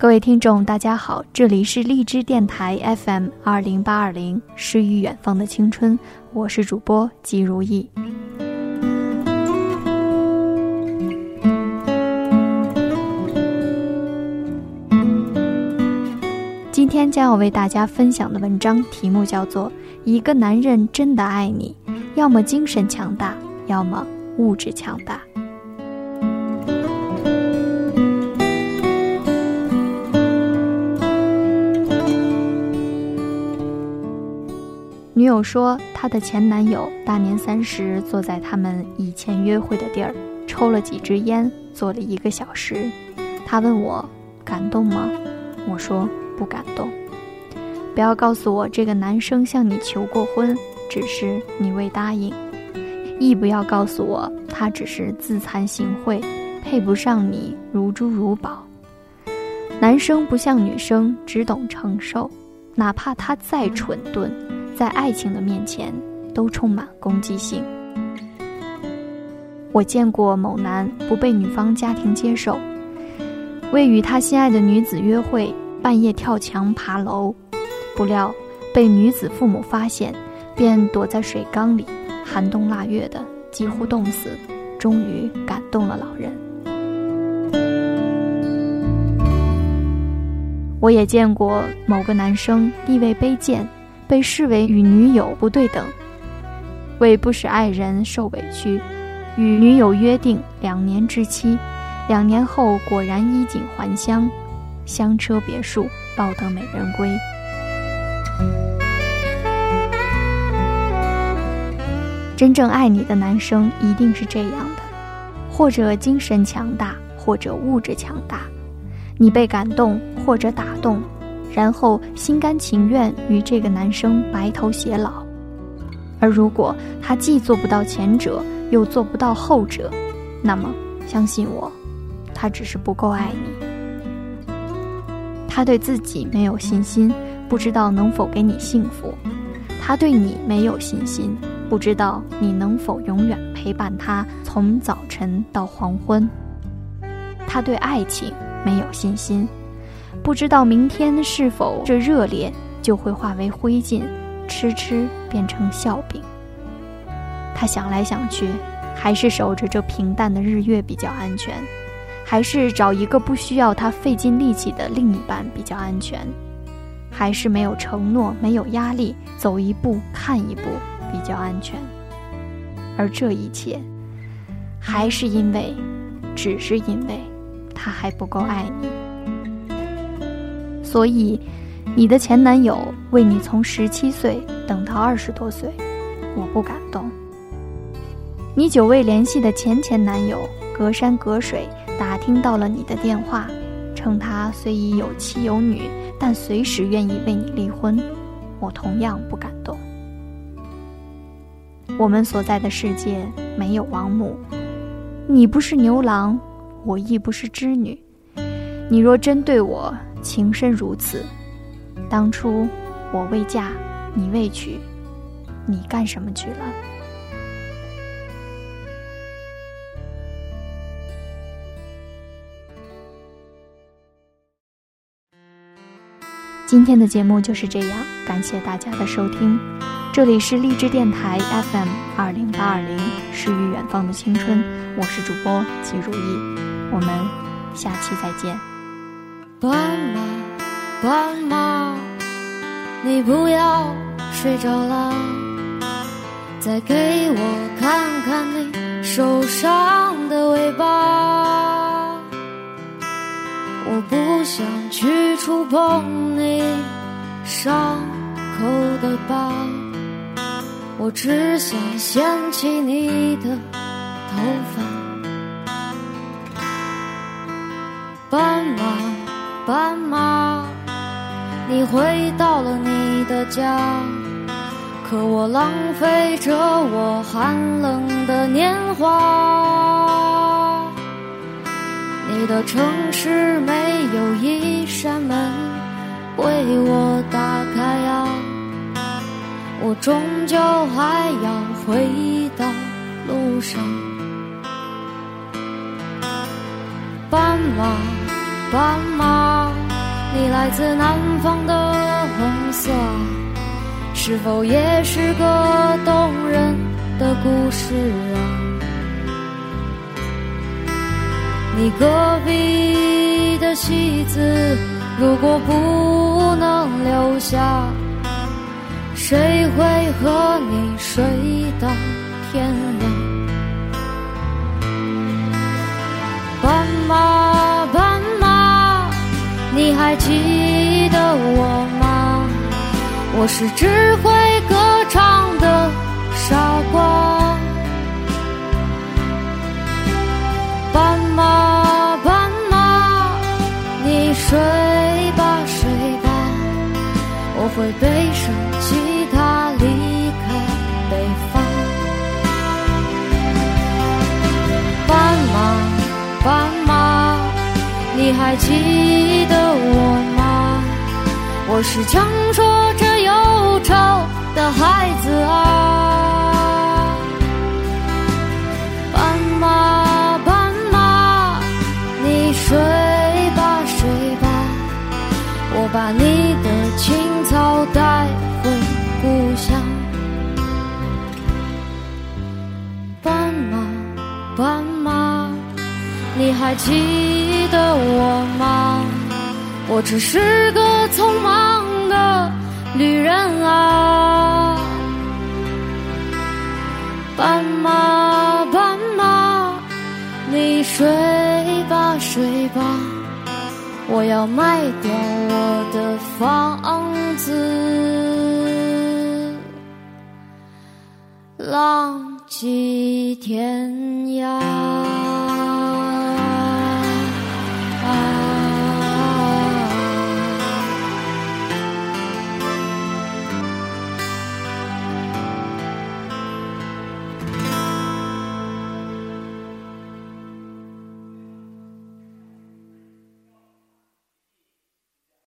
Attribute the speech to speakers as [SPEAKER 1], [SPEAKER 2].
[SPEAKER 1] 各位听众，大家好，这里是荔枝电台 FM 二零八二零，诗与远方的青春，我是主播季如意。今天将要为大家分享的文章题目叫做《一个男人真的爱你，要么精神强大，要么物质强大》。女友说，她的前男友大年三十坐在他们以前约会的地儿，抽了几支烟，坐了一个小时。他问我感动吗？我说不感动。不要告诉我这个男生向你求过婚，只是你未答应。亦不要告诉我他只是自惭形秽，配不上你如珠如宝。男生不像女生只懂承受，哪怕他再蠢钝。在爱情的面前，都充满攻击性。我见过某男不被女方家庭接受，为与他心爱的女子约会，半夜跳墙爬楼，不料被女子父母发现，便躲在水缸里，寒冬腊月的几乎冻死，终于感动了老人。我也见过某个男生地位卑贱。被视为与女友不对等，为不使爱人受委屈，与女友约定两年之期，两年后果然衣锦还乡，香车别墅，抱得美人归。真正爱你的男生一定是这样的，或者精神强大，或者物质强大，你被感动或者打动。然后心甘情愿与这个男生白头偕老，而如果他既做不到前者，又做不到后者，那么相信我，他只是不够爱你。他对自己没有信心，不知道能否给你幸福；他对你没有信心，不知道你能否永远陪伴他从早晨到黄昏；他对爱情没有信心。不知道明天是否这热烈就会化为灰烬，痴痴变成笑柄。他想来想去，还是守着这平淡的日月比较安全，还是找一个不需要他费尽力气的另一半比较安全，还是没有承诺、没有压力，走一步看一步比较安全。而这一切，还是因为，只是因为，他还不够爱你。所以，你的前男友为你从十七岁等到二十多岁，我不感动。你久未联系的前前男友隔山隔水打听到了你的电话，称他虽已有妻有女，但随时愿意为你离婚，我同样不感动。我们所在的世界没有王母，你不是牛郎，我亦不是织女。你若真对我，情深如此，当初我未嫁，你未娶，你干什么去了？今天的节目就是这样，感谢大家的收听，这里是励志电台 FM 二零八二零，诗与远方的青春，我是主播季如意，我们下期再见。
[SPEAKER 2] 斑马，斑马，你不要睡着了，再给我看看你受伤的尾巴。我不想去触碰你伤口的疤，我只想掀起你的头发。斑马。斑马，你回到了你的家，可我浪费着我寒冷的年华。你的城市没有一扇门为我打开呀，我终究还要回到路上。斑马。斑马，你来自南方的红色，是否也是个动人的故事啊？你隔壁的戏子，如果不能留下，谁会和你睡到天亮？还记得我吗？我是只会歌唱的傻瓜。斑马，斑马，你睡吧，睡吧，我会背你还记得我吗？我是强说着忧愁的孩子啊。斑马，斑马，你睡吧，睡吧，我把你的青草带回故乡。斑马，斑马，你还记得我吗？我只是个匆忙的旅人啊。斑马，斑马，你睡吧，睡吧，我要卖掉我的房子，浪迹天涯。